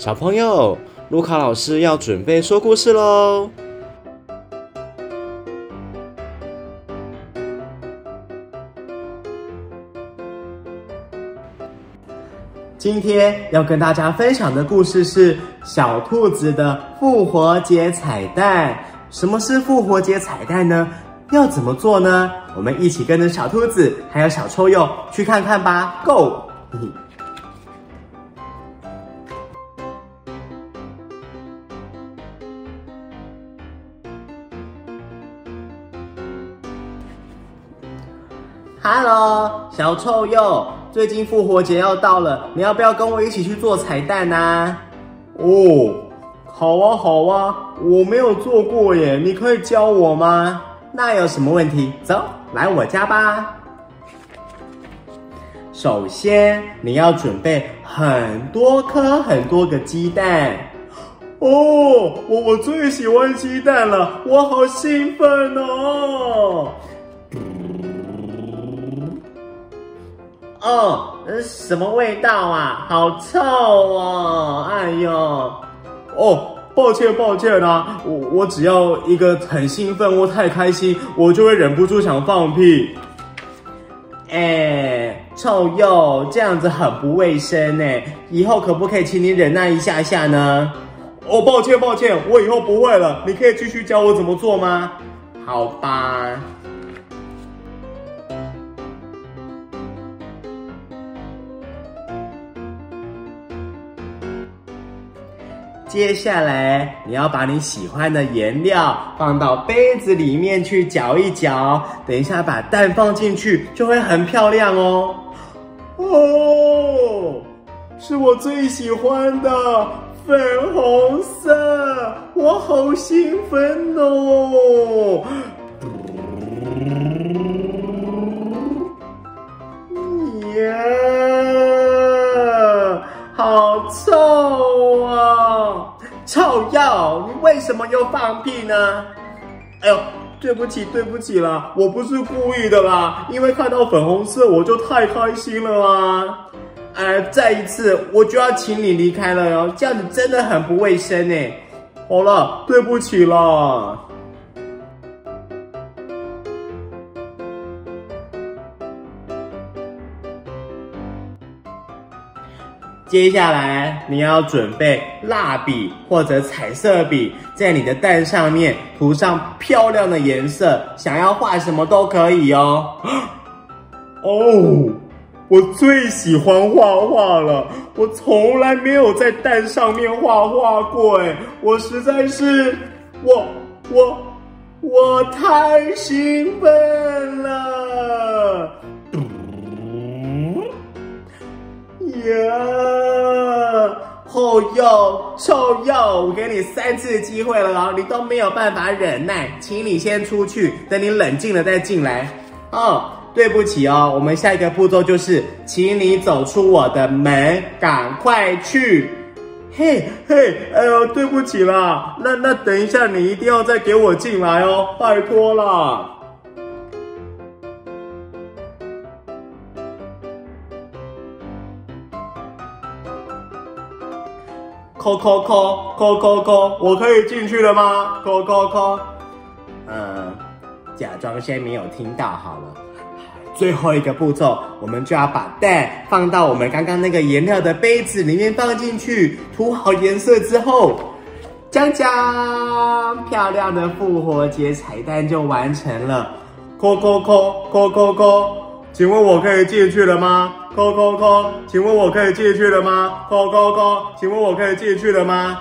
小朋友，卢卡老师要准备说故事喽。今天要跟大家分享的故事是小兔子的复活节彩蛋。什么是复活节彩蛋呢？要怎么做呢？我们一起跟着小兔子还有小臭鼬去看看吧，Go！哈喽，小臭鼬，最近复活节要到了，你要不要跟我一起去做彩蛋呢？哦，好啊，好啊，我没有做过耶，你可以教我吗？那有什么问题？走，来我家吧。首先，你要准备很多颗、很多个鸡蛋。哦，我我最喜欢鸡蛋了，我好兴奋哦！哦，什么味道啊？好臭哦！哎呦，哦。抱歉，抱歉啊！我我只要一个很兴奋，我太开心，我就会忍不住想放屁。哎，臭鼬，这样子很不卫生呢。以后可不可以请你忍耐一下下呢？哦，抱歉，抱歉，我以后不会了。你可以继续教我怎么做吗？好吧。接下来，你要把你喜欢的颜料放到杯子里面去搅一搅。等一下把蛋放进去，就会很漂亮哦。哦，是我最喜欢的粉红色，我好兴奋哦！怎么又放屁呢？哎呦，对不起，对不起啦，我不是故意的啦，因为看到粉红色我就太开心了啊！呃，再一次我就要请你离开了哟，这样子真的很不卫生呢。好了，对不起了。接下来你要准备蜡笔或者彩色笔，在你的蛋上面涂上漂亮的颜色，想要画什么都可以哦。哦，我最喜欢画画了，我从来没有在蛋上面画画过，哎，我实在是，我我我太兴奋又，臭鼬，我给你三次机会了哦，你都没有办法忍耐，请你先出去，等你冷静了再进来。哦，对不起哦，我们下一个步骤就是，请你走出我的门，赶快去。嘿嘿，哎呦，对不起啦，那那等一下你一定要再给我进来哦，拜托啦。扣扣扣扣扣扣，我可以进去了吗？扣扣扣，嗯，假装先没有听到好了。最后一个步骤，我们就要把蛋放到我们刚刚那个颜料的杯子里面放进去，涂好颜色之后，将将漂亮的复活节彩蛋就完成了。扣扣扣扣扣扣，请问我可以进去了吗？扣扣扣，请问我可以进去了吗？扣扣扣，请问我可以进去了吗？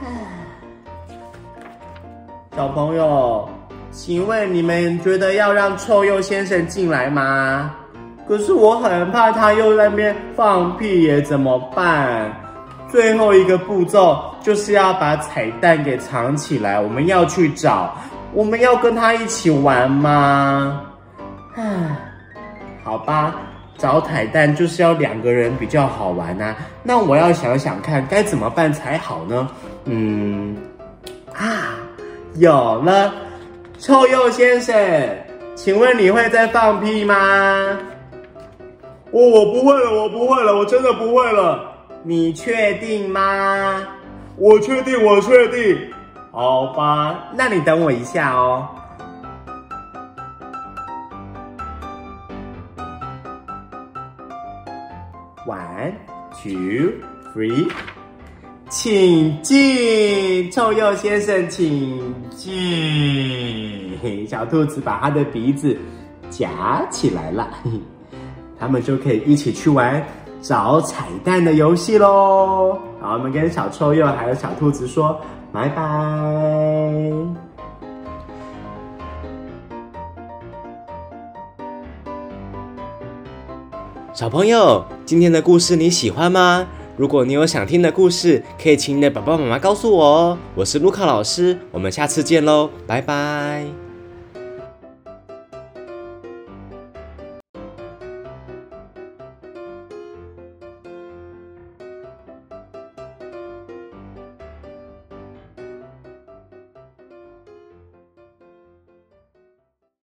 小朋友，请问你们觉得要让臭鼬先生进来吗？可是我很怕他又在那边放屁耶，怎么办？最后一个步骤就是要把彩蛋给藏起来，我们要去找，我们要跟他一起玩吗？唉，好吧，找彩蛋就是要两个人比较好玩呐。那我要想想看该怎么办才好呢？嗯，啊，有了，臭鼬先生，请问你会再放屁吗？我我不会了，我不会了，我真的不会了。你确定吗？我确定，我确定。好吧，那你等我一下哦。One, two, three，请进，臭鼬先生，请进。小兔子把它的鼻子夹起来了，他们就可以一起去玩找彩蛋的游戏喽。好，我们跟小臭鼬还有小兔子说拜拜。小朋友，今天的故事你喜欢吗？如果你有想听的故事，可以请你的爸爸妈妈告诉我哦。我是卢卡老师，我们下次见喽，拜拜。